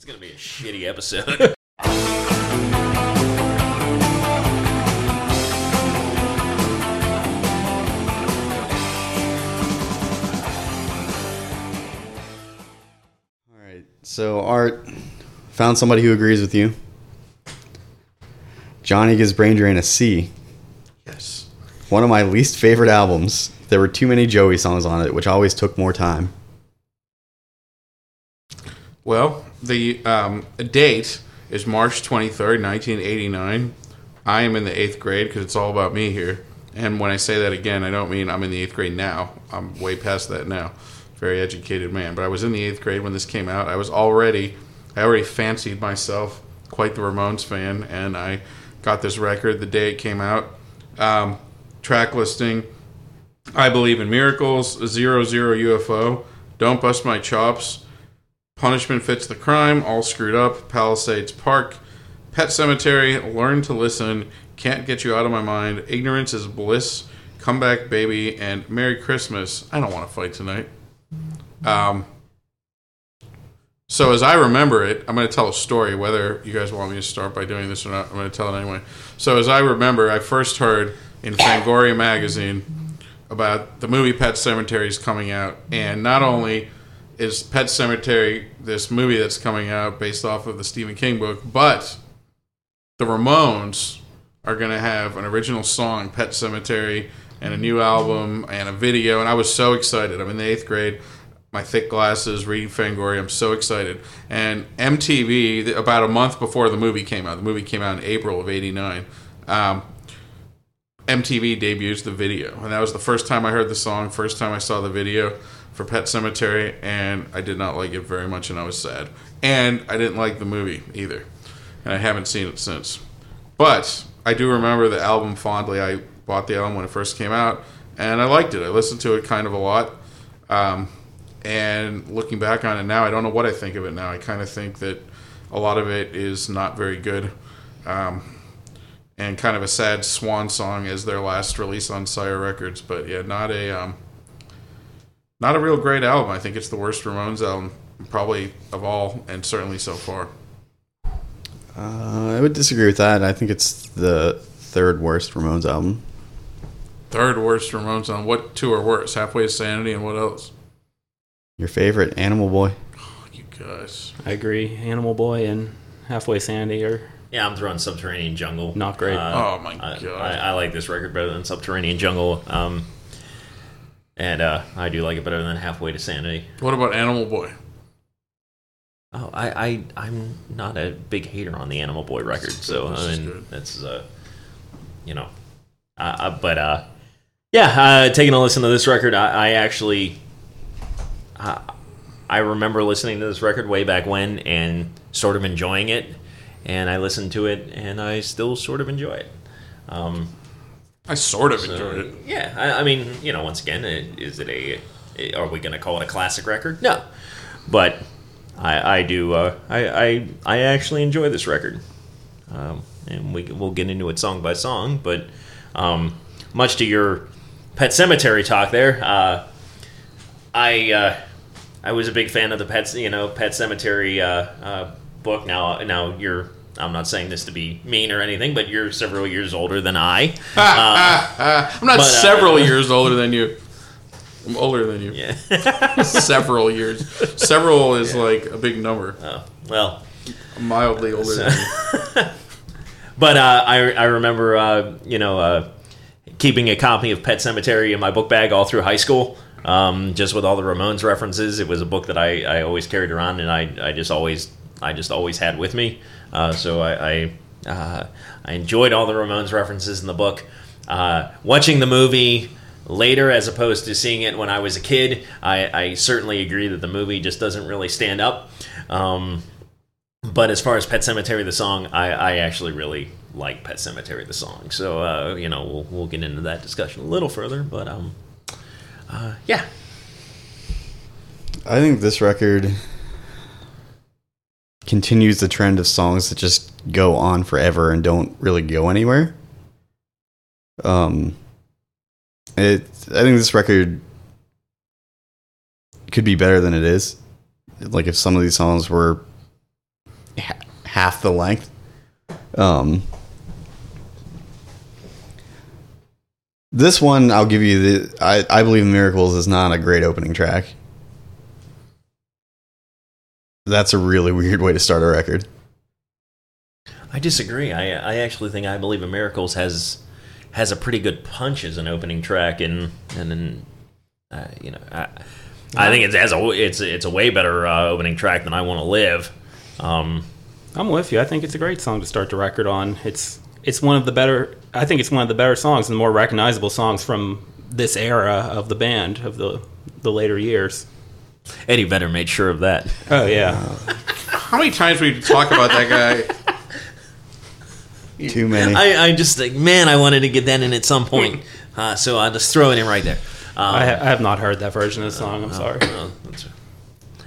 It's gonna be a shitty episode. All right. So Art found somebody who agrees with you. Johnny gives Brain Drain a C. Yes. One of my least favorite albums. There were too many Joey songs on it, which always took more time. Well, the um, date is March 23rd, 1989. I am in the eighth grade because it's all about me here. And when I say that again, I don't mean I'm in the eighth grade now. I'm way past that now. Very educated man. But I was in the eighth grade when this came out. I was already, I already fancied myself quite the Ramones fan. And I got this record the day it came out. Um, track listing I Believe in Miracles, Zero Zero UFO, Don't Bust My Chops, Punishment Fits the Crime, All Screwed Up, Palisades Park, Pet Sematary, Learn to Listen, Can't Get You Out of My Mind, Ignorance is Bliss, Come Back Baby, and Merry Christmas. I don't want to fight tonight. Um, so as I remember it, I'm going to tell a story. Whether you guys want me to start by doing this or not, I'm going to tell it anyway. So as I remember, I first heard in Fangoria magazine about the movie Pet Sematary is coming out, and not only is Pet Sematary this movie that's coming out based off of the Stephen King book, but the Ramones are going to have an original song, Pet Sematary, and a new album and a video, and I was so excited. I'm in the eighth grade my thick glasses, reading Fangoria. I'm so excited. And MTV, about a month before the movie came out, the movie came out in April of '89. Um, MTV debuts the video, and that was the first time I heard the song, first time I saw the video for Pet Sematary, and I did not like it very much, and I was sad. And I didn't like the movie either, and I haven't seen it since. But I do remember the album fondly. I bought the album when it first came out, and I liked it. I listened to it kind of a lot. Um, and looking back on it now, I don't know what I think of it now. I kind of think that a lot of it is not very good, um, and kind of a sad swan song as their last release on Sire Records. But yeah, not a um, not a real great album. I think it's the worst Ramones album probably of all, and certainly so far. Uh, I would disagree with that. I think it's the third worst Ramones album. Third worst Ramones album. What two are worse? Halfway to Sanity and what else? Your favorite, Animal Boy. Oh, you guys. I agree. Animal Boy and Halfway Sandy are yeah, I'm throwing Subterranean Jungle. Not great. Oh, my I, God. I, I like this record better than Subterranean Jungle. Um, and uh, I do like it better than Halfway to Sanity. What about Animal Boy? Oh, I, I I'm not a big hater on the Animal Boy record, so I mean that's uh, you know, uh, but uh, yeah, uh, taking a listen to this record, I, I actually, uh, I remember listening to this record way back when and sort of enjoying it, and I listened to it and I still sort of enjoy it. Um, I sort of so, enjoyed it. Yeah, I, I mean, you know, once again, is it a? Are we going to call it a classic record? No, but I, I do. Uh, I, I, I actually enjoy this record, um, and we we'll get into it song by song. But um, much to your Pet Sematary talk there, uh, I uh, I was a big fan of the Pet you know Pet Sematary uh, uh, book. Now now you're. I'm not saying this to be mean or anything, but you're several years older than I. Uh, I'm not But, uh, several years older than you. I'm older than you. yeah. Several years. Several is like a big number. Oh, well, I'm mildly older than you. but uh, I I remember uh, you know uh, keeping a copy of Pet Sematary in my book bag all through high school. Um, just with all the Ramones references, it was a book that I, I always carried around, and I, I just always I just always had with me. Uh, so I I, uh, I enjoyed all the Ramones references in the book. Uh, watching the movie later, as opposed to seeing it when I was a kid, I, I certainly agree that the movie just doesn't really stand up. Um, but as far as Pet Sematary the song, I, I actually really like Pet Sematary the song. So uh, you know we'll we'll get into that discussion a little further. But um, uh, yeah, I think this record continues the trend of songs that just go on forever and don't really go anywhere. Um, it. I think this record could be better than it is. Like if some of these songs were ha- half the length. Um, this one, I'll give you the. I, I believe in miracles is not a great opening track. That's a really weird way to start a record. I disagree. I I actually think I Believe in Miracles has has a pretty good punch as an opening track, and and then uh, you know I, I think it has a it's it's a way better uh, opening track than I Want to Live. Um, I'm with you. I think it's a great song to start the record on. It's it's one of the better. I think it's one of the better songs and more recognizable songs from this era of the band of the the later years. Eddie Vedder made sure of that. Oh yeah, How many times we talk about that guy? Too many. I, I just think, man, I wanted to get that in at some point, uh, so I just throw it in right there. Um, I, ha- I have not heard that version of the song. I'm sorry. uh, that's-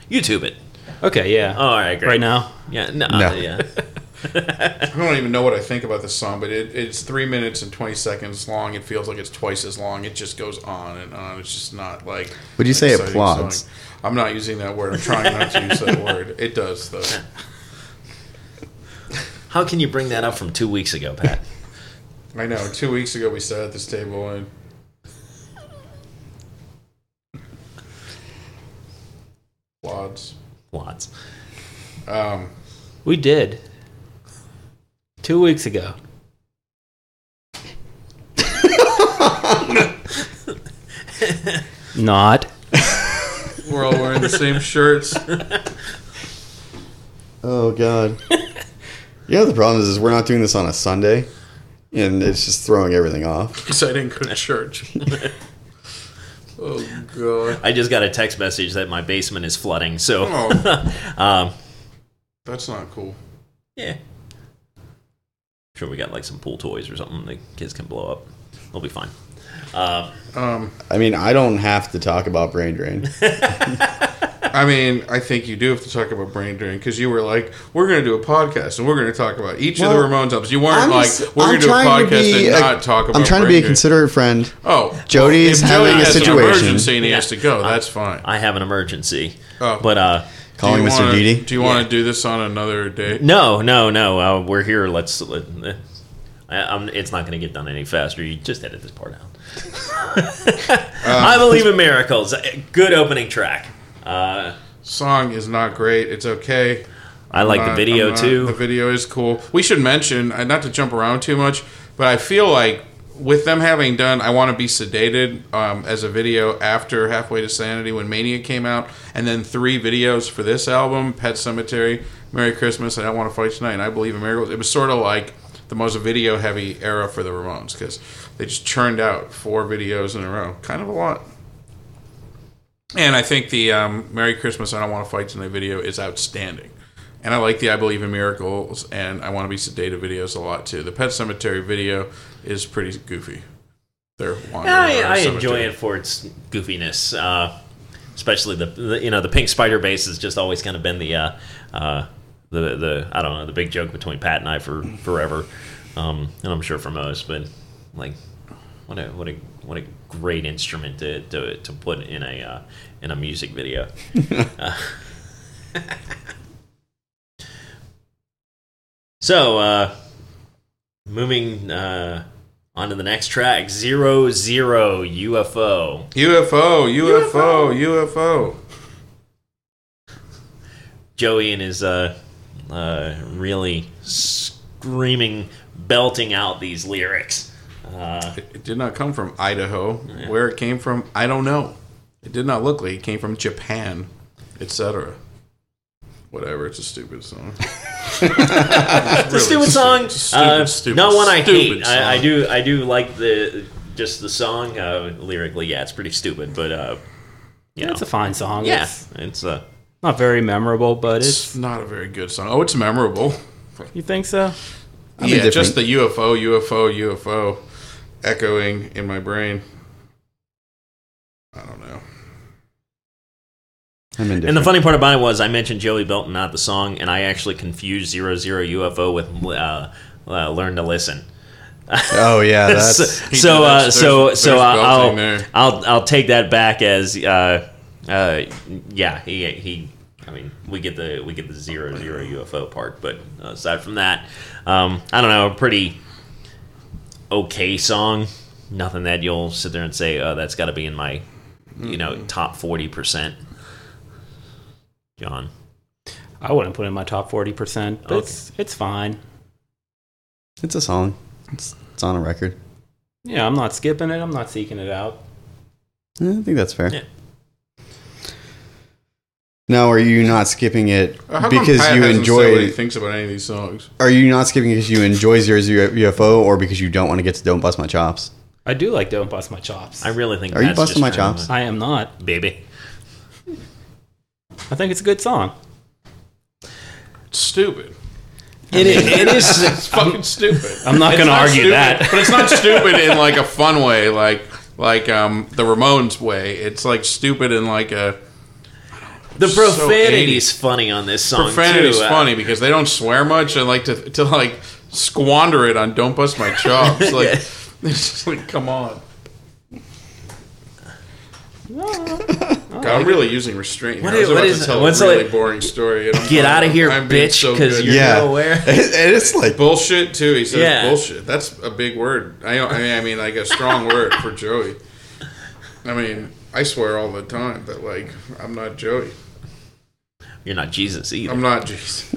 YouTube it. Okay, yeah. All right, great. Right now, Yeah, no, No. yeah. I don't even know what I think about this song, but it, it's three minutes and twenty seconds long. It feels like it's twice as long. It just goes on and on. It's just not like. Would you say it plods? song. I'm not using that word. I'm trying not to use that word. It does though. How can you bring that up from two weeks ago, Pat? I know. Two weeks ago we sat at this table and. Plods. Lots. Um, we did two weeks ago. not. we're all wearing the same shirts. Oh God. you know the problem is, is we're not doing this on a Sunday, and it's just throwing everything off. Because I didn't go to church. oh god. I just got a text message that my basement is flooding. So, Oh, um, that's not cool. yeah. Sure, we got like some pool toys or something the kids can blow up. They'll be fine. Uh, Um, I mean, I don't have to talk about brain drain. I mean, I think you do have to talk about brain drain because you were like, "We're going to do a podcast and we're going to talk about each of the Ramones albums." You weren't I'm like, "We're going to do a podcast and a- not talk about." I'm trying to brain be a drain." considerate friend. Oh, Jody's if having Jody a has situation. An emergency and he Yeah. has to go. That's fine. I have an emergency. Oh. But uh, Calling Mr. wanna- Didi. Do you want to do this on another day? no, no, no. Uh, we're here. Let's. Let, I, I'm, it's not going to get done any faster. You just edit this part out. I believe in miracles. Good opening track. Uh, Song is not great. It's okay. I like the video not- too. The video is cool. We should mention, uh, not to jump around too much, but I feel like with them having done "I Want to Be Sedated" um, as a video after "Halfway to Sanity" when Mania came out, and then three videos for this album: "Pet Sematary," "Merry Christmas," and "I Want to Fight Tonight." And I believe in miracles. It was sort of like the most video-heavy era for the Ramones because they just churned out four videos in a row, kind of a lot. And I think the um, "Merry Christmas, I Don't Want to Fight Tonight" video is outstanding. And I like the "I Believe in Miracles" and "I Want to Be Sedated" videos a lot too. The Pet Sematary video is pretty goofy. They're I, I enjoy it for its goofiness, uh, especially the, the you know the pink spider bass has just always kind of been the uh, uh, the the I don't know the big joke between Pat and I for forever, um, and I'm sure for most. But like, what a what a what a great instrument to to, to put in a uh, in a music video. so uh, moving. Uh, on to the next track, Zero Zero UFO. UFO, UFO, UFO. Joey and his uh, uh, really screaming, belting out these lyrics. Uh, It, it did not come from Idaho. Where it came from, I don't know. It did not look like it came from Japan, etc. Whatever. It's a stupid song. it's a stupid song. Stupid, uh, stupid, not one I stupid hate. I, I do. I do like the just the song uh, lyrically. Yeah, it's pretty stupid, but uh, you know, It's a fine song. yeah, It's it's uh, not very memorable, but It's it's. not a very good song. Oh, it's memorable. You think so? I'm yeah, just the UFO, UFO, UFO echoing in my brain. I don't know. And the funny part about it was I mentioned Joey Belton, not the song, and I actually confused Zero Zero UFO with uh, uh, Learn to Listen. oh yeah, that's so so uh, There's- so there's- so uh, I'll. I'll I'll take that back as uh, uh, yeah he he I mean, we get the we get the zero zero UFO part, but aside from that, um, I don't know, a pretty okay song. Nothing that you'll sit there and say, "Oh, that's got to be in my, you know, top forty percent." John, I wouldn't put it in my top forty percent, but Okay. it's it's fine. It's a song. It's, it's on a record. Yeah, I'm not skipping it. I'm not seeking it out. Yeah, I think that's fair. Yeah. Now, are you not skipping it Uh, How because you hasn't what he enjoy? thinks about any of these songs? Are you not skipping it because you enjoy Zero Zero UFO, or because you don't want to get to Don't Bust My Chops? I do like Don't Bust My Chops. I really think Are you busting just my chops? I am not. baby. I think it's a good song. It's stupid. It is. It is. It's fucking stupid. I'm not going to argue stupid, that. but it's not stupid in like a fun way, like like um the Ramones way. It's like stupid in like a The So profanity 80s. is funny on this song profanity's too. Uh, funny because they don't swear much and like to to like squander it on "Don't Bust My Chops." Like it's just like, come on. God, I'm really using restraint. Here. What I was what about is- to tell what's a really like- boring story. And I'm Get out of here, I'm being bitch! so Because good. you're Yeah. nowhere. it is like bullshit too. He says Yeah. bullshit. That's a big word. I I mean, I mean like a strong word for Joey. I mean, I swear all the time, but like I'm not Joey. You're not Jesus either. I'm not Jesus.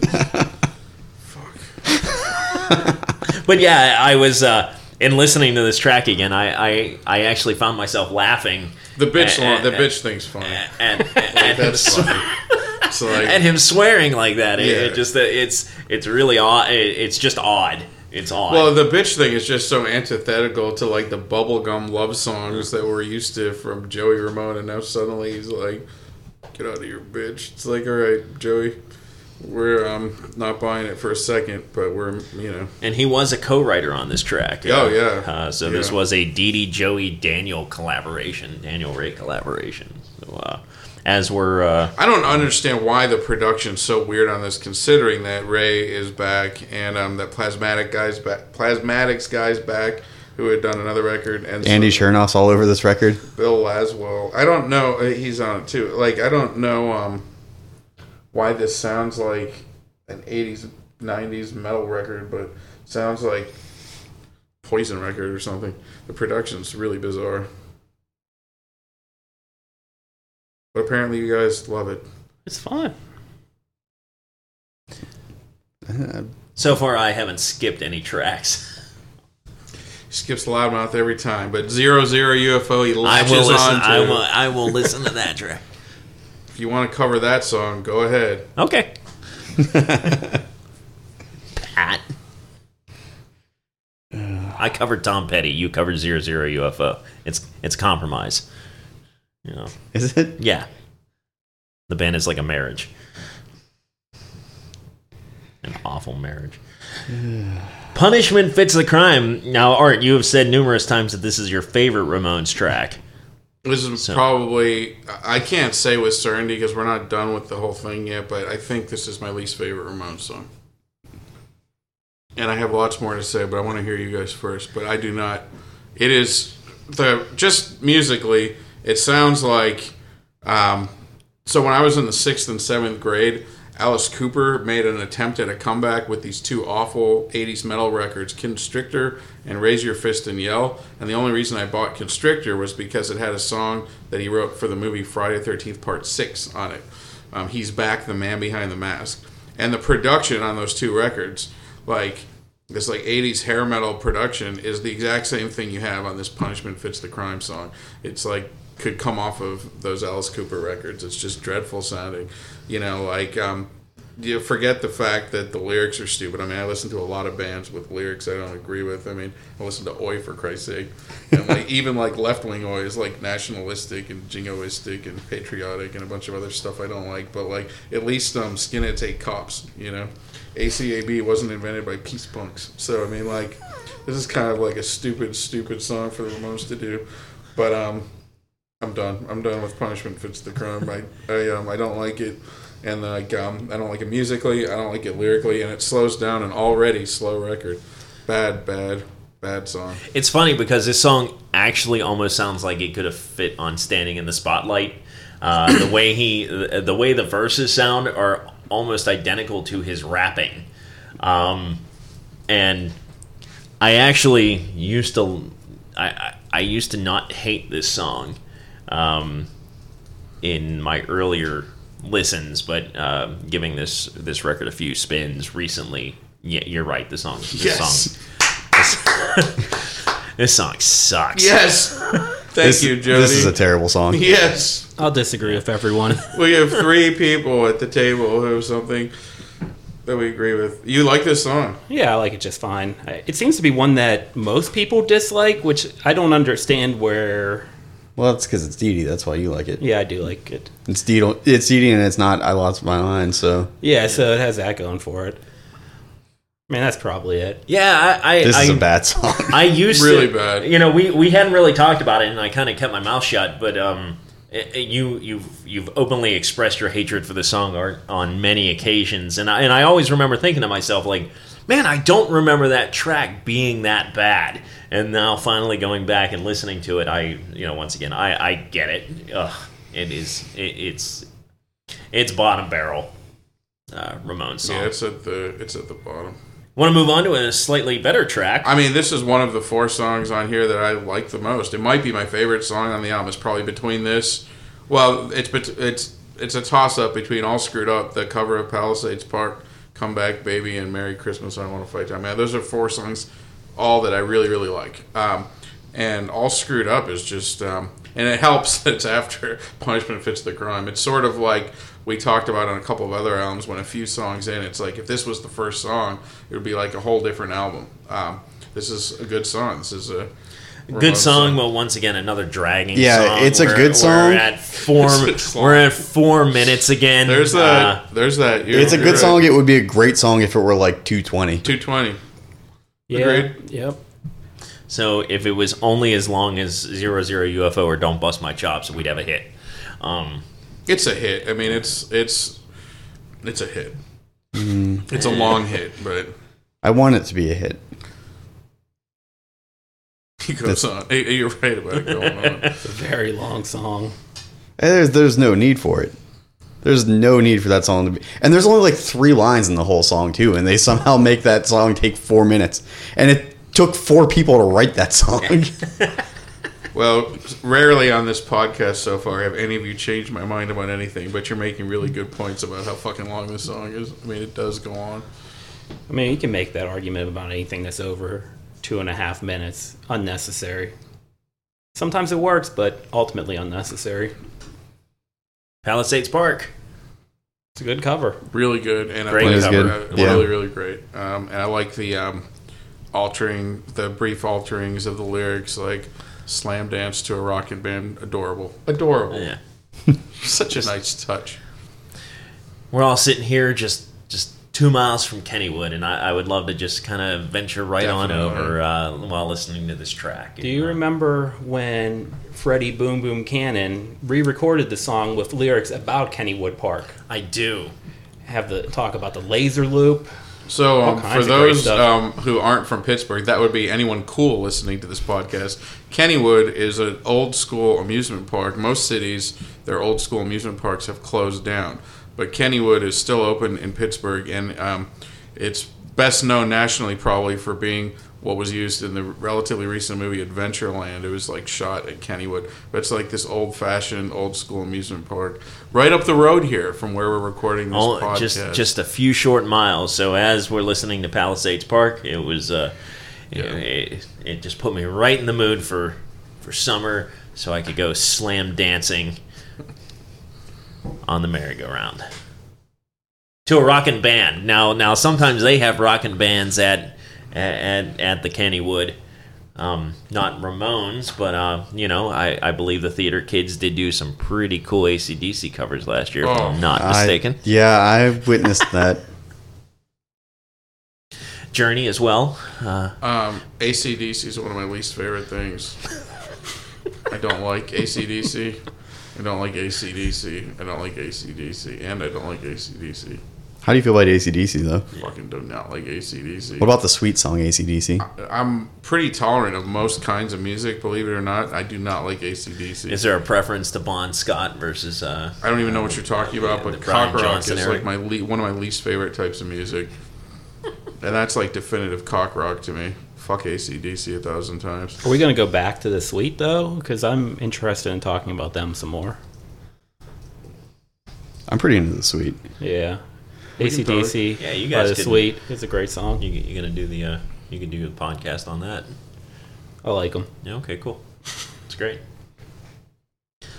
Fuck. but yeah, I was uh, in listening to this track again. I, I I actually found myself laughing The bitch, Uh, the uh, bitch thing's funny. and and, and, sw- funny. It's like and him swearing like that. It, it just it's it's really odd. It, it's just odd. It's odd. Well, the bitch thing is just so antithetical to like the bubblegum love songs that we're used to from Joey Ramone, and now suddenly he's like, "Get out of your bitch!" It's like, all right, Joey, we're um not buying it for a second, but we're you know, and he was a co-writer on this track. Oh, yeah. Uh, so this was a Dee Dee Joey Daniel collaboration, Daniel Rey collaboration. So uh, as we're uh, I don't understand why the production's so weird on this, considering that Rey is back and um that Plasmatic guy's back, Plasmatics guy's back, who had done another record, and Andy so- Shernoff's all over this record. Bill Laswell. I don't know. uh, He's on it too. Like I don't know um, why this sounds like an '80s, '90s metal record, but sounds like Poison record or something. The production's really bizarre. But apparently, you guys love it. It's fine. so far I haven't skipped any tracks. Skips Loudmouth every time, but Zero Zero UFO he I latches will listen. on to. I will. I will listen to that track. If you want to cover that song, go ahead. Okay. Pat. I covered Tom Petty. You covered Zero Zero UFO. It's it's compromise. You know. Is it? Yeah. The band is like a marriage. An awful marriage. Punishment fits the crime. Now, Art, you have said numerous times that this is your favorite Ramones track. This is So- probably I can't say with certainty because we're not done with the whole thing yet, but I think this is my least favorite Ramones song. And I have lots more to say, but I want to hear you guys first. But I do not. It is the just musically. It sounds like. Um, so when I was in the sixth and seventh grade, Alice Cooper made an attempt at a comeback with these two awful 80s metal records, Constrictor and Raise Your Fist and Yell. And the only reason I bought Constrictor was because it had a song that he wrote for the movie Friday the 13th Part 6 on it. Um, He's Back, the Man Behind the Mask. And the production on those two records, like this like 80s hair metal production is the exact same thing you have on this punishment fits the crime song it's like could come off of those alice cooper records it's just dreadful sounding you know like um you forget the fact that the lyrics are stupid. I mean, I listen to a lot of bands with lyrics I don't agree with. I mean, I listen to Oi for Christ's sake, and like even like left wing Oi is like nationalistic and jingoistic and patriotic and a bunch of other stuff I don't like. But like at least um, Skinheads hate cops, you know. ACAB wasn't invented by peace punks, so I mean, like this is kind of like a stupid, stupid song for the Ramones to do. But um, I'm done. I'm done with punishment fits the crime. I I um I don't like it, and like um I don't like it musically. I don't like it lyrically, and it slows down an already slow record. Bad, bad, bad song. It's funny because this song actually almost sounds like it could have fit on Standing in the Spotlight. Uh, the way he, the, way the verses sound are almost identical to his rapping, um, and I actually used to, I, I, I used to not hate this song, um, in my earlier listens, but uh, giving this this record a few spins recently, yeah, you're right. The song, this Yes. song, this, this song sucks. Yes. Thank This, you, Jody. this is a terrible song. yes. I'll disagree with everyone. We have three people at the table who have something that we agree with. You like this song? yeah, I like it just fine. It seems to be one that most people dislike, which I don't understand where. Well, that's because it's Dee Dee. That's why you like it. Yeah, I do like it. It's Dee Dee, it's Dee Dee and it's not I Lost My Mind, so Yeah, so it has that going for it. I mean, that's probably it. Yeah, I, I, this I, is a bad song. I used to Really to, bad. You know, we, we hadn't really talked about it, and I kind of kept my mouth shut. But um, it, it- you you've you've openly expressed your hatred for the song art on many occasions, and I, and I always remember thinking to myself like, man, I don't remember that track being that bad. And now finally going back and listening to it, I you know once again I I get it. Ugh, it is it, it's it's bottom barrel. Uh, Ramones song. Yeah, it's at the it's at the bottom. Want to move on to a slightly better track? I mean, this is one of the four songs on here that I like the most. It might be my favorite song on the album. It's probably between this. Well, it's it's it's a toss up between "All Screwed Up," the cover of Palisades Park, "Come Back Baby," and "Merry Christmas." I want to fight. I mean, those are four songs, all that I really really like. Um, and "All Screwed Up" is just, um, and it helps that it's after "Punishment Fits the Crime." It's sort of like we talked about on a couple of other albums when a few songs in, it's like if this was the first song, it would be like a whole different album. Um, this is a good song. This is a good Ramones song, but once again another dragging. Yeah, song. it's a We're- good song. We're at four. It's a good song. we're at four minutes again. There's that. Uh, there's that. You're, it's a good right. song. It would be a great song if it were like 220. 220. Yeah. Agreed. Yep. so if it was only as long as zero zero UFO or Don't Bust My Chops, we'd have a hit. Um, It's a hit. I mean, it's it's it's a hit. Mm. It's a long hit, but I want it to be a hit. He goes on. You're right about it going on. It's a very long song. And there's there's no need for it. There's no need for that song to be. And there's only like three lines in the whole song too, and they somehow make that song take four minutes. And it took four people to write that song. Well, rarely on this podcast so far have any of you changed my mind about anything, but you're making really good points about how fucking long this song is. I mean, it does go on. I mean, you can make that argument about anything that's over two and a half minutes. Unnecessary. Sometimes it works, but ultimately unnecessary. Palisades Park. It's a good cover. Really good, and Great I like cover. uh, Yeah. really, really great. Um, and I like the um, altering, the brief alterings of the lyrics, like "slam dance to a rocket band." Adorable, adorable. Yeah, Such a nice touch. we're all sitting here just just two miles from Kennywood, and I, I would love to just kind of venture right on over uh, while listening to this track. Do you Uh, remember when Freddie Boom Boom Cannon re-recorded the song with lyrics about Kennywood Park? I do. Have the talk about the laser loop. So, um, for those um, who aren't from Pittsburgh, that would be anyone cool listening to this podcast. Kennywood is an old school amusement park. Most cities, their old school amusement parks have closed down, but Kennywood is still open in Pittsburgh, and um, it's best known nationally probably for being what was used in the relatively recent movie Adventureland. It was like shot at Kennywood, but it's like this old fashioned, old school amusement park right up the road here from where we're recording this Oh, podcast. just just a few short miles. So as we're listening to Palisades Park, it was uh, it, it just put me right in the mood for for summer, so I could go slam dancing on the merry-go-round to a rockin' band. Now now sometimes they have rockin' bands at at at the Kennywood. Um, not Ramones, but uh, you know, I, I believe the theater kids did do some pretty cool ACDC covers last year, if Oh. I'm not I- mistaken. yeah, I witnessed that. Journey as well. Uh, Um, ACDC is one of my least favorite things. I don't like ACDC. I don't like ACDC. I don't like ACDC. And I don't like ACDC. How do you feel about ACDC though? Fucking do not like ACDC. What about the sweet song ACDC? I'm pretty tolerant of most kinds of music, believe it or not. I do not like ACDC. Is there a preference to Bon Scott versus? Uh, I don't even know what you're talking about, Yeah, but cock rock is era. like my le- one of my least favorite types of music, and that's like definitive cock rock to me. Fuck ACDC a thousand times. Are we going to go back to the Sweet though? Because I'm interested in talking about them some more. I'm pretty into the sweet. Yeah, We can ACDC. Yeah, you by guys the could- Sweet is a great song. you you gonna do the? Uh, you can do a podcast on that. I like them. Yeah, okay, cool. It's great.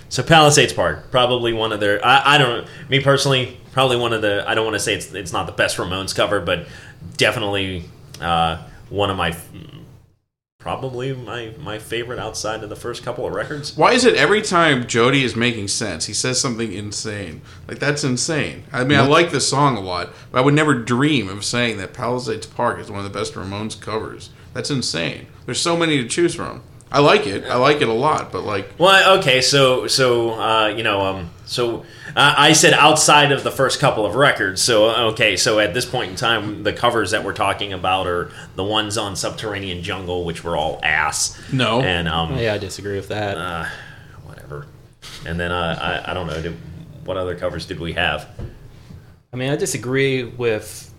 So Palisades Park, probably one of their. I, I don't. Me personally, probably one of the. I don't want to say it's it's not the best Ramones cover, but definitely uh, one of my. Probably my my favorite outside of the first couple of records. Why is it every time Jody is making sense, he says something insane? Like that's insane. I mean, I like the song a lot, but I would never dream of saying that Palisades Park is one of the best Ramones covers. That's insane. There's so many to choose from. I like it. I like it a lot, but like Well, okay, so so uh, you know, um, so uh, I said outside of the first couple of records. So okay, so at this point in time, the covers that we're talking about are the ones on Subterranean Jungle, which were all ass. No. and um, Yeah, I disagree with that. uh, whatever. And then uh, I I don't know, did, what other covers did we have? I mean, I disagree with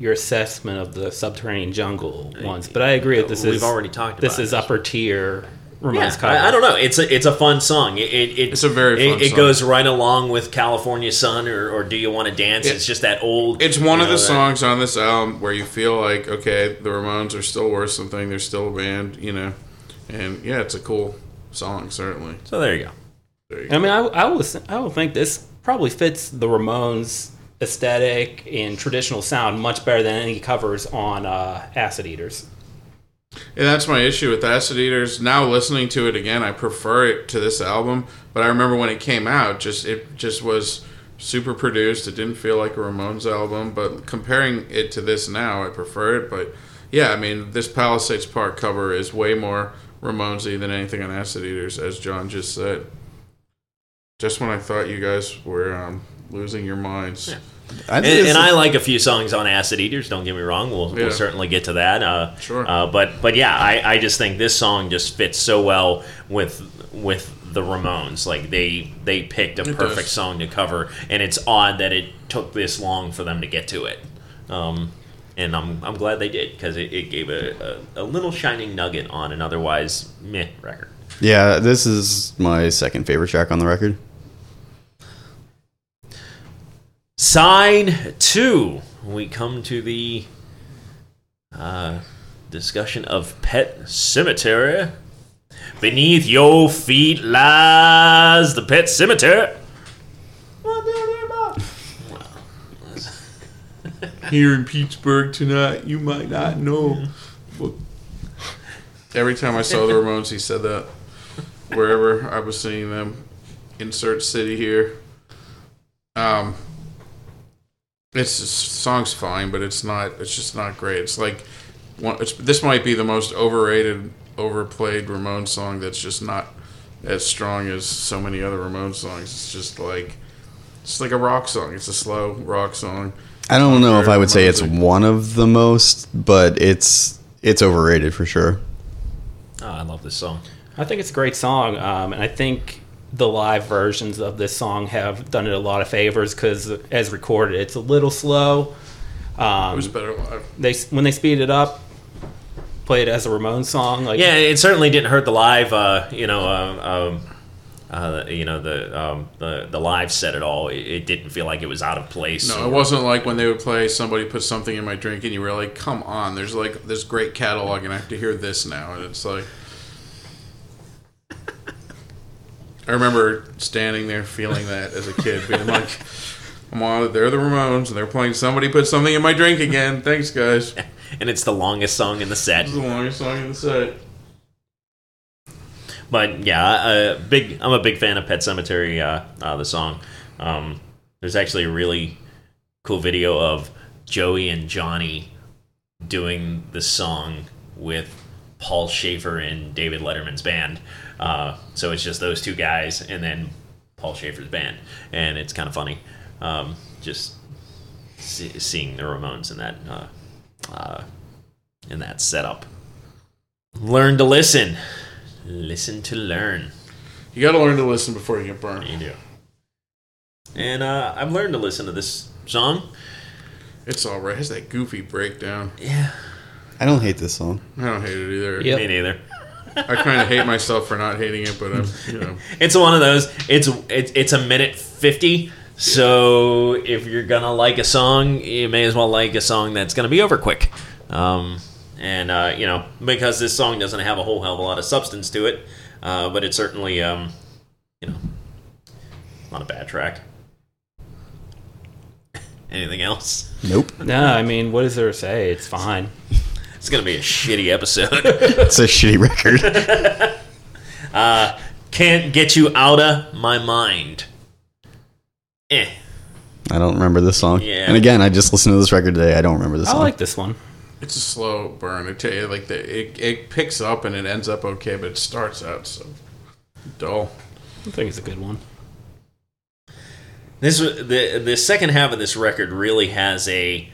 your assessment of the Subterranean Jungle ones, but I agree that this We've is already talked this about is this. upper tier Ramones Yeah, cover. I, I don't know. It's a it's a fun song. It, it, it It's a very it, fun it song. goes right along with California Sun or, or Do You Want to Dance? It- it's just that old. it's one you of know, the that- songs on this album where you feel like okay, the Ramones are still worth something. They're still a band, you know. And yeah, it's a cool song, certainly. So there you go. There you go. I mean, I, I was I would think this probably fits the Ramones aesthetic and traditional sound much better than any covers on uh, Acid Eaters. That's my issue with Acid Eaters. Now listening to it again, I prefer it to this album. But I remember when it came out, just it just was super produced. It didn't feel like a Ramones album. But comparing it to this now, I prefer it. But yeah, I mean, this Palisades Park cover is way more Ramonesy than anything on Acid Eaters, as John just said. Just when I thought you guys were um, losing your minds. Yeah. I And, and I like a few songs on Acid Eaters. Don't get me wrong. We'll, Yeah. we'll certainly get to that. Uh, Sure. Uh, but but yeah, I, I just think this song just fits so well with with the Ramones. Like they they picked a It perfect does. song to cover, and it's odd that it took this long for them to get to it. Um, and I'm, I'm glad they did because it, it gave a, a, a little shining nugget on an otherwise meh record. yeah, this is my second favorite track on the record. Side two, we come to the uh, discussion of Pet Sematary. Beneath your feet lies the Pet Sematary. Here in Pittsburgh tonight, you might not know. But every time I saw the Ramones, he said that. Wherever I was seeing them, insert city here. Um, it's song's fine, but it's not. It's just not great. It's like one. It's, this might be the most overrated, overplayed Ramones song. That's just not as strong as so many other Ramones songs. It's just like it's like a rock song. It's a slow rock song. I don't know if I would say it's Ramonesy. one of the most, but it's it's overrated for sure. Oh, I love this song. I think it's a great song, um, and I think the live versions of this song have done it a lot of favors because, as recorded, it's a little slow. It Um, was better live. they when they speed it up, play it as a Ramones song. Like Yeah, it certainly didn't hurt the live. Uh, you know, uh, um, uh, you know the um, the the live set at all. It, it didn't feel like it was out of place. No, or- it wasn't like when they would play somebody put something in my drink and you were like, come on, there's like this great catalog and I have to hear this now. And it's like. I remember standing there feeling that as a kid, being like, come on, they're the Ramones and they're playing somebody put something in my drink again. Thanks, guys. And it's the longest song in the set. is the longest song in the set. But yeah, uh, big. I'm a big fan of Pet Sematary. Uh, uh, the song. Um, there's actually a really cool video of Joey and Johnny doing the song with Paul Shaffer and David Letterman's band. Uh, so it's just those two guys and then Paul Shaffer's band, and it's kind of funny. Um, just see, seeing the Ramones in that uh, uh, in that setup. Learn to listen. Listen to learn. You got to learn to listen before you get burned. You do. And uh, I've learned to listen to this song. It's all right. It has that goofy breakdown. Yeah, I don't hate this song. I don't hate it either. Yep. me neither. I kind of hate myself for not hating it, but I'm, you know, It's one of those. It's it's it's a minute fifty. So if you're gonna like a song, you may as well like a song that's gonna be over quick. Um, and uh, you know because this song doesn't have a whole hell of a lot of substance to it, uh, but it's certainly um, you know not a bad track. Anything else? Nope. No, I mean, what is there to say? It's fine. It's gonna be a shitty episode. It's a shitty record. Can't get you out of my mind. Eh. I don't remember this song. Yeah. And again, I just listened to this record today. I don't remember this I song. like this one. it's a slow burn. It, ta- like the, it, it picks up and it ends up okay, but it starts out so dull. I think it's a good one. This the the second half of this record really has a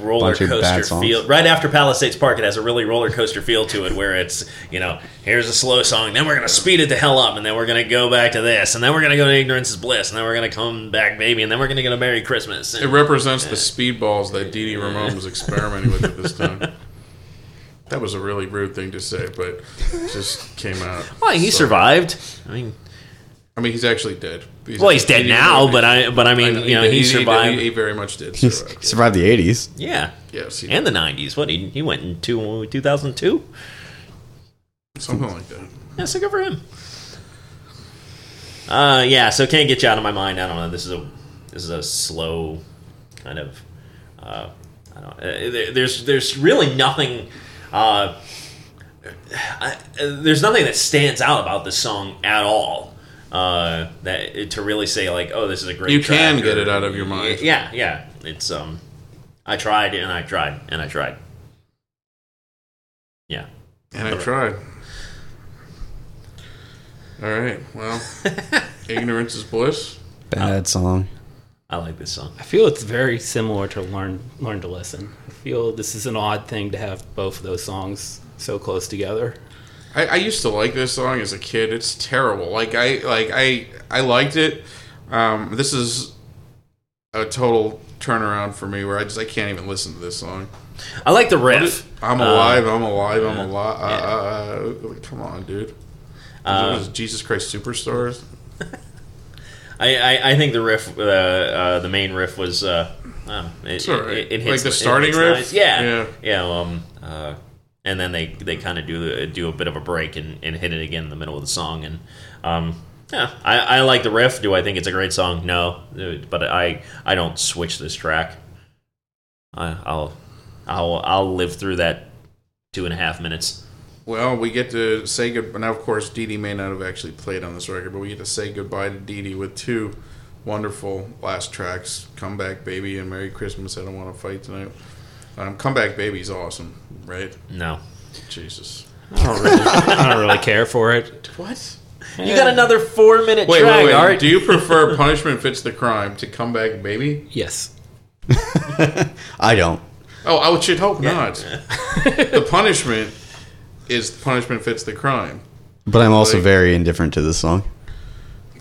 roller Bunch of bad coaster feel. Right after Palisades Park, it has a really roller coaster feel to it, where it's you know here's a slow song, then we're gonna speed it the hell up, and then we're gonna go back to this, and then we're gonna go to Ignorance is Bliss, and then we're gonna come back, baby, and then we're gonna go to Merry Christmas. It And, represents the speedballs that Dee Dee Ramone was experimenting with at this time. That was a really rude thing to say, but it just came out. well, he So- survived. I mean, I mean, he's actually dead. well, he's dead Dee Dee now, but I but I mean, I know, you know, did- he did- survived. He, he very much did he survive. survived the 80s. yeah, Yes, he and the '90s. What he he went in two, 2002. something like that. Yeah, so good for him. Uh, yeah. So can't get you out of my mind. I don't know. This is a this is a slow kind of. Uh, I don't. Uh, there- there's there's really nothing. Uh, I, uh, there's nothing that stands out about this song at all. Uh, that to really say like, oh, this is a great. You track can get or- it out of your mind. Yeah, yeah. It's um, I tried and I tried and I tried. Yeah. And I tried. All right. Well, ignorance is bliss. Bad song. I like this song. I feel it's very similar to learn learn to listen. I feel this is an odd thing to have both of those songs so close together. I, I used to like this song as a kid. It's terrible. Like I like I I liked it. Um, this is a total turnaround for me where I just I can't even listen to this song. I like the riff. I'm Uh, alive. I'm alive. I'm alive. yeah. Uh, uh, come on, dude. Uh, What is Jesus Christ Superstars? I, I, I think the riff, uh, uh, the main riff was, uh, uh, it, right. it, it Like hits, the it starting riff? nice. Yeah, Yeah. yeah. Um, uh, and then they they kind of do do a bit of a break and, and hit it again in the middle of the song. And um, yeah, I, I like the riff. Do I think it's a great song? No, but I I don't switch this track. I, I'll I'll I'll live through that two and a half minutes. Well, we get to say good. Now, of course, Dee Dee may not have actually played on this record, but we get to say goodbye to Dee Dee with two wonderful last tracks: "Come Back, Baby" and "Merry Christmas." I don't want to fight tonight. Um, "Come Back, Baby's awesome, right? No, Jesus. I don't really, I don't really care for it. What? you got another four minute Wait, track. wait, wait. Art. Do you prefer "Punishment Fits the Crime" to "Come Back, Baby"? Yes. I don't. Oh, I should hope not. the punishment is punishment fits the crime. But I'm also Like- very indifferent to this song.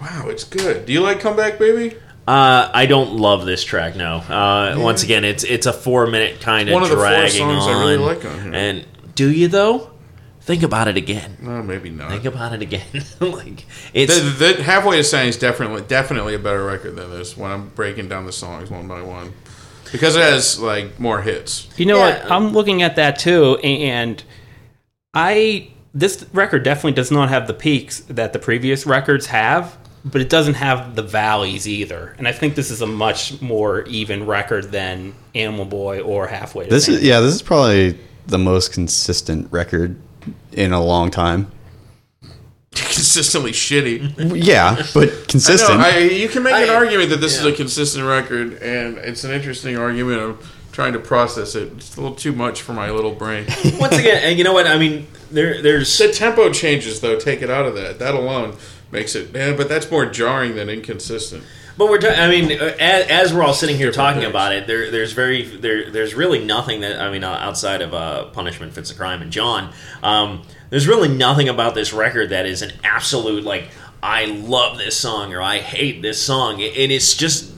Wow, it's good. Do you like "Come Back, Baby"? Uh, I don't love this track. No. Uh, once again, it's it's a four minute kind of One four dragging songs on. I really like on here. And do you though? Think about it again. No, maybe not. Think about it again. like it's The, the Halfway to Sanity is definitely definitely a better record than this. When I'm breaking down the songs one by one, because it has like more hits. You know Yeah. what? I'm looking at that too, and I this record definitely does not have the peaks that the previous records have, but it doesn't have the valleys either. And I think this is a much more even record than Animal Boy or Halfway. To This Sing. is yeah, this is probably the most consistent record in a long time. Consistently shitty. Yeah, but I consistent. know, I, you can make an I- argument that this is a consistent record, and it's an interesting argument. I'm trying to process it. It's a little too much for my little brain. once again, and you know what? I mean, there there's the tempo changes, though, take it out of that. That alone makes it. Yeah, but that's more jarring than inconsistent. But we're, ta- I mean, uh, as, as we're all sitting here Different talking things. about it, there, there's very, there, there's really nothing that I mean, uh, outside of uh, punishment fits a crime and John, um, there's really nothing about this record that is an absolute like I love this song or I hate this song. It, it is just,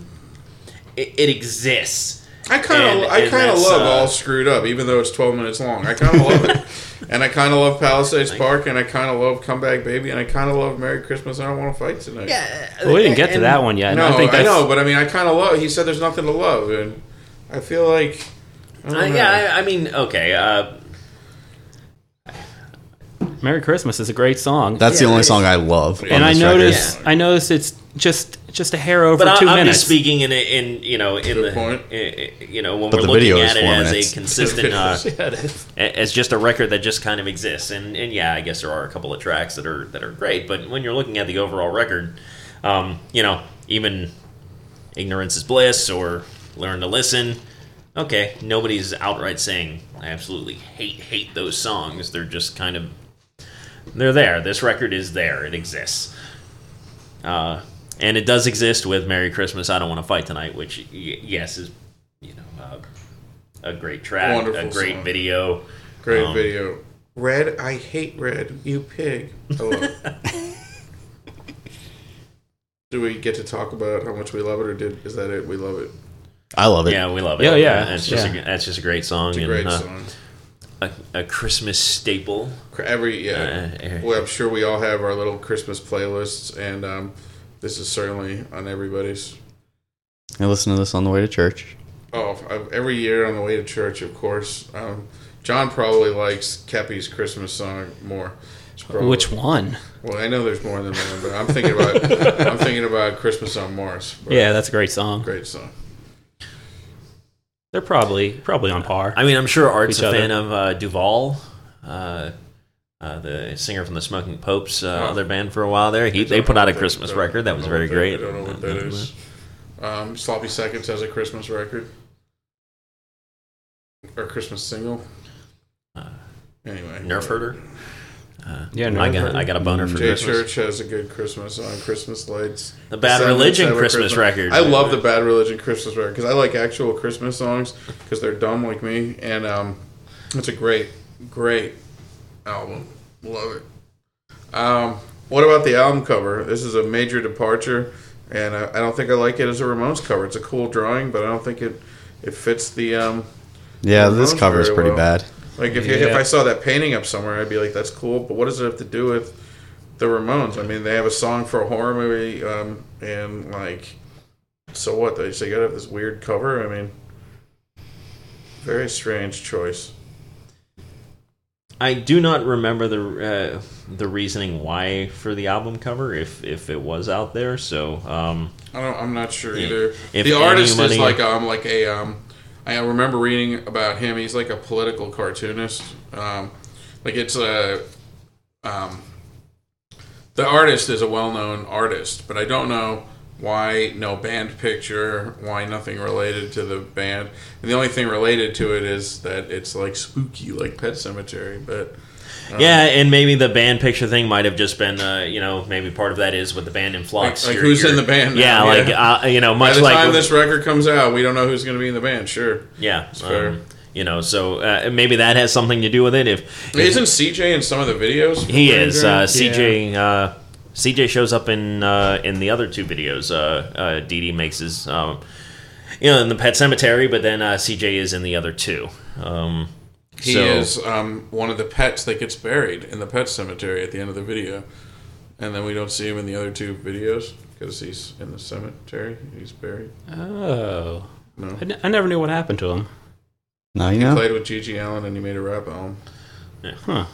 it, it exists. I kind of, I kind of love uh, all screwed up, even though it's twelve minutes long. I kind of love it, and I kind of love Palisades Park, and I kind of love Comeback Baby, and I kind of love Merry Christmas. I don't want to fight tonight. Well, we didn't get to and- that one yet. no, I think I, know, but I mean, I kind of love. He said there's nothing to love, and I feel like, I Uh, yeah, I, I mean, okay. Uh, Merry Christmas is a great song. That's the only song I love. and on I this record. notice, I notice it's just just a hair over but I, two I'm minutes. just speaking in, a- in you know, in Good the, point. i- i- you know, when But we're the looking video is at it four as minutes. a consistent. Uh, yeah, it is. a- as just a record that just kind of exists. And, and yeah, I guess there are a couple of tracks that are that are great, but when you're looking at the overall record, um, you know, even ignorance is bliss or learn to listen. Okay, nobody's outright saying I absolutely hate hate those songs. They're just kind of they're there. This record is there. It exists. Uh, and it does exist with "Merry Christmas." I don't want to fight tonight, which y- yes is you know uh, a great track, Wonderful a great song. video. Great Um, video. Red, I hate red. You pig. I love it. Do we get to talk about how much we love it, or did is that it? We love it. I love it. Yeah, we love it. Yeah, yeah, That's just yeah. a, that's just a great song. It's a and, uh, song. A, a Christmas staple. Cr- Every yeah. Uh, eh. well, I'm sure we all have our little Christmas playlists, and um, this is certainly on everybody's. I listen to this on the way to church. Oh, I- every year on the way to church, of course. Um, John probably likes Kepi's Christmas song more. Probably- Which one? Well, I know there's more than one, but I'm thinking about I'm thinking about Christmas on Mars. Yeah, that's a great song. great song. They're probably probably on par. I mean, I'm sure Art's a other. fan of uh, Duvall, uh, uh, the singer from the Smoking Popes, uh, Oh. other band for a while there. He, they put out a Christmas record that was very great. I don't know what that is. Um, Sloppy Seconds has a Christmas record or Christmas single. Uh, Anyway, Nerf herder. yeah, I Nerf got Herder. I got a boner for Jay Christmas. Church has a good Christmas on Christmas Lights. The Bad Descendants Religion have a Christmas record. I love the Bad Religion Christmas record because I like actual Christmas songs because they're dumb like me, and um, it's a great, great album. Love it. Um, what about the album cover? This is a major departure, and I, I don't think I like it as a Ramones cover. It's a cool drawing, but I don't think it it fits the um, Yeah, this cover is pretty well. bad. like if you, if I saw that painting up somewhere, I'd be like, "That's cool," but what does it have to do with the Ramones? I mean, they have a song for a horror movie, um, and like, so what? They say you gotta have this weird cover. I mean, very strange choice. I do not remember the uh, the reasoning why for the album cover, if if it was out there. So um, I don't. I'm not sure either. If the artist anybody- is like um like a um. I remember reading about him. He's like a political cartoonist. Um, like it's a um. The artist is a well-known artist, but I don't know why no band picture, why nothing related to the band. And the only thing related to it is that it's like spooky, like Pet Sematary. But yeah, and maybe the band picture thing might have just been, uh, you know, maybe part of that is with the band in flux. Like- like who's in the band Yeah, now, like yeah. Uh, you know, by much the like time this record comes out, we don't know who's going to be in the band. Sure. yeah, fair. um, you know, so uh, maybe that has something to do with it. If, if Isn't CJ in some of the videos? he is uh, Grand? CJ. Uh, CJ shows up in uh, in the other two videos. Uh, uh, Dee Dee makes his, um, you know, in the Pet Sematary, but then uh, CJ is in the other two. Um, He so, is um, one of the pets that gets buried in the pet cemetery at the end of the video, and then we don't see him in the other two videos because he's in the cemetery. He's buried. Oh, No, I, n- I never knew what happened to him. Now you he know. played with GG Allin and he made a rap album. Yeah. Huh?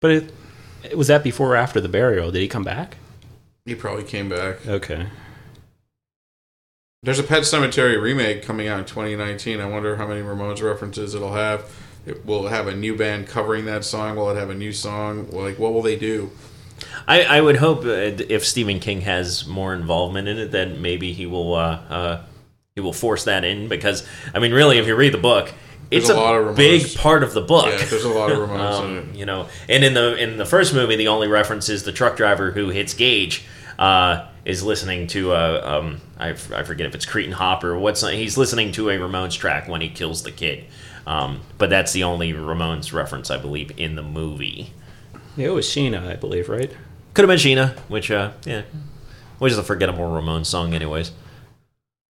But it, it was that before or after the burial? Did he come back? He probably came back. Okay. There's a Pet Sematary remake coming out in 2019. I wonder how many Ramones references it'll have. It will have a new band covering that song. Will it have a new song? Like, what will they do? I, I would hope uh, if Stephen King has more involvement in it, then maybe he will uh, uh, he will force that in because I mean, really, if you read the book, it's There's a, a lot of Ramones. big part of the book. Yeah, there's a lot of Ramones in um, it. you know, and in the in the first movie, the only reference is the truck driver who hits Gage, uh, is listening to uh, um, I, f- I forget if it's Cretin Hop or what's he's listening to a Ramones track when he kills the kid. Um, but that's the only Ramones reference I believe in the movie. Yeah, it was Sheena, I believe, right? Could have been Sheena, which uh, yeah, which is a forgettable Ramones song, anyways.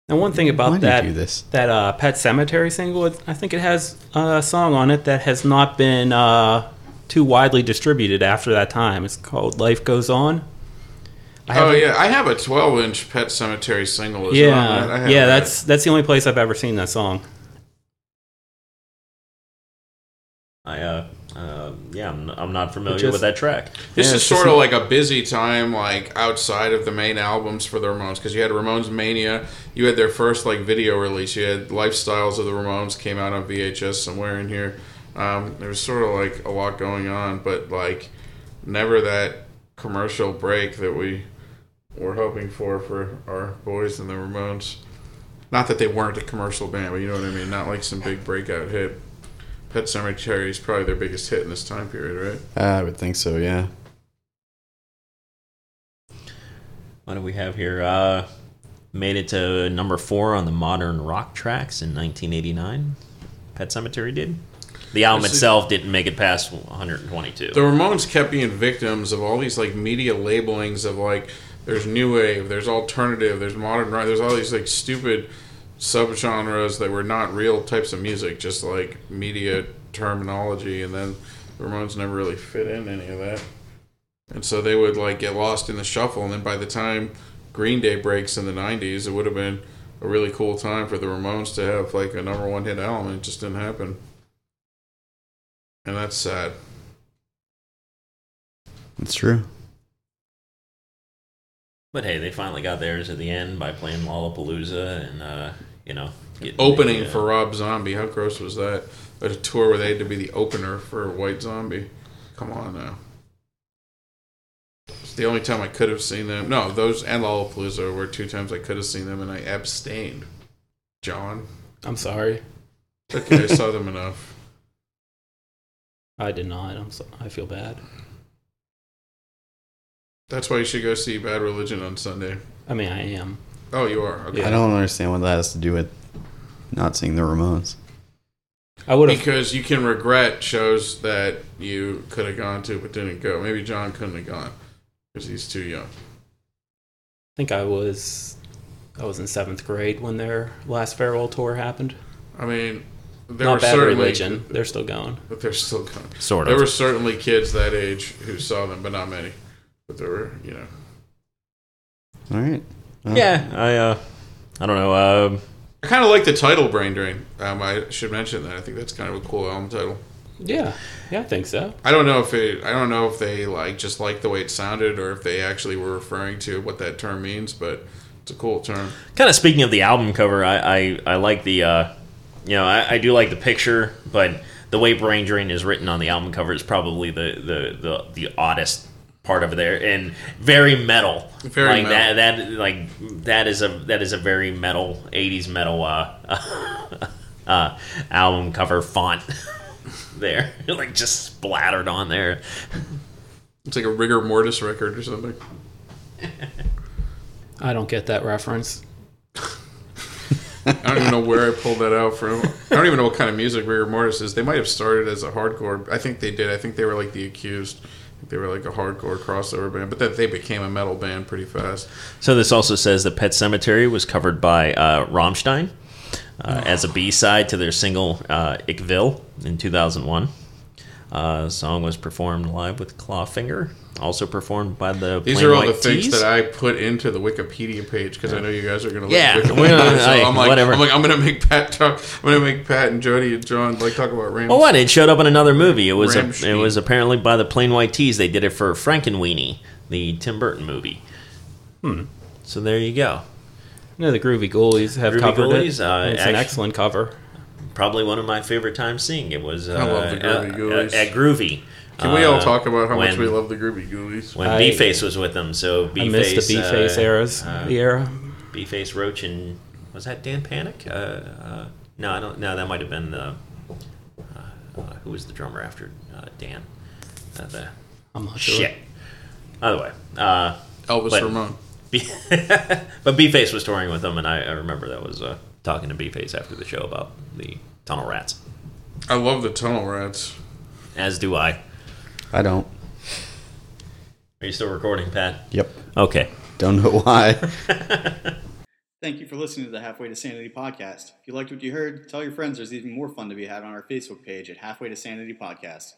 And one thing about Why that do this? that uh, Pet Sematary single, I think it has a song on it that has not been uh, too widely distributed after that time. It's called "Life Goes On." I Oh haven't- yeah, I have a 12-inch Pet Sematary single. As well. I yeah, yeah. That's that's the only place I've ever seen that song. I'm, I'm not familiar just- with that track. This Yeah, is sort of not- like a busy time, like outside of the main albums for the Ramones, because you had Ramones Mania, you had their first like video release, you had Lifestyles of the Ramones came out on VHS somewhere in here. Um, there was sort of like a lot going on, but like never that commercial break that we were hoping for for our boys and the Ramones. Not that they weren't a commercial band, but you know what I mean. Not like some big breakout hit. Pet Sematary is probably their biggest hit in this time period, right? I would think so. Yeah. What do we have here? Uh, made it to number four on the modern rock tracks in 1989. Pet Sematary did. The album This itself didn't make it past 122. the Ramones kept being victims of all these like media labelings of like there's new wave, there's alternative, there's modern rock, there's all these like stupid subgenres that were not real types of music, just like media terminology, and then the Ramones never really fit in any of that, and so they would like get lost in the shuffle, and then by the time Green Day breaks in the '90s, it would have been a really cool time for the Ramones to have like a number one hit album. It just didn't happen, and that's sad. That's true. But hey, they finally got theirs at the end by playing Lollapalooza and, uh, you know, opening the, uh, for Rob Zombie. How gross was that? At a tour where they had to be the opener for White Zombie. Come on now. It's the only time I could have seen them. No, those and Lollapalooza were two times I could have seen them, and I abstained. John, I'm sorry, okay, I saw them enough. I did not. I'm so, I feel bad. That's why you should go see Bad Religion on Sunday. I mean, I am. Oh, you are okay. Yeah. I don't understand what that has to do with not seeing the Ramones. I would have. Because you can regret shows that you could have gone to but didn't go. Maybe John couldn't have gone because he's too young. I think I was. I was in seventh grade when their last farewell tour happened. I mean, there were Not bad certainly religion. They're still going. but they're still going. Sort of. There were certainly kids that age who saw them, but not many. But there were, you know. All right. Well, yeah, I, uh, I don't know. Um, I kind of like the title "Brain Drain." Um, I should mention that. I think that's kind of a cool album title. Yeah, yeah, I think so. I don't know if it. I don't know if they like just like the way it sounded, or if they actually were referring to what that term means. But it's a cool term. kind of speaking of the album cover, I, I, I like the, uh, you know, I, I do like the picture, but the way Brain Drain is written on the album cover is probably the, the, the, the oddest part over there and very metal. Very like metal. that that like that is a that is a very metal 80s metal uh, uh album cover font there. like just splattered on there. It's like a rigor mortis record or something. I don't get that reference. I don't even know where I pulled that out from. I don't even know what kind of music rigor mortis is. They might have started as a hardcore. I think they did. I think they were like the accused. They were like a hardcore crossover band, but that they became a metal band pretty fast. So this also says that Pet Sematary was covered by uh, Rammstein uh, as a B-side to their single uh, Ich Will in 2001. Uh, song was performed live with Clawfinger, also performed by the These Plain are all White the things T's. that I put into the Wikipedia page because I know you guys are going to Yeah, look at well, Wikipedia. so I- I'm like, whatever. I'm like, I'm going to make Pat talk. I'm going to make Pat and Jody and John like talk about Rams. Oh, what? It showed up in another movie. It was a, it was apparently by the Plain White T's. They did it for Frankenweenie, the Tim Burton movie. Hmm. So there you go. No, the Groovy Ghoulies have Groovy covered Ghoulies, it. uh, it's an excellent cover. Probably one of my favorite times seeing it was uh, I love the Groovy at- at, Groovy. Can we all Uh, talk about how much we love the Groovy Ghoulies? when I- B Face was with them. So B I missed Face, the B-face eras. uh, the era. B Face Roach and was that Dan Panic? Uh, uh, no, I don't. No, that might have been uh, who was the drummer after uh, Dan. Uh, the I'm not sure. shit. Either way, uh, Elvis But- Ramon. but B-Face was touring with them, and I, I remember that was uh, talking to B-Face after the show about the Tunnel Rats. I love the Tunnel Rats. As do I. I don't. Are you still recording, Pat? Yep. Okay. Don't know why. Thank you for listening to the Halfway to Sanity podcast. If you liked what you heard, tell your friends there's even more fun to be had on our Facebook page at Halfway to Sanity Podcast.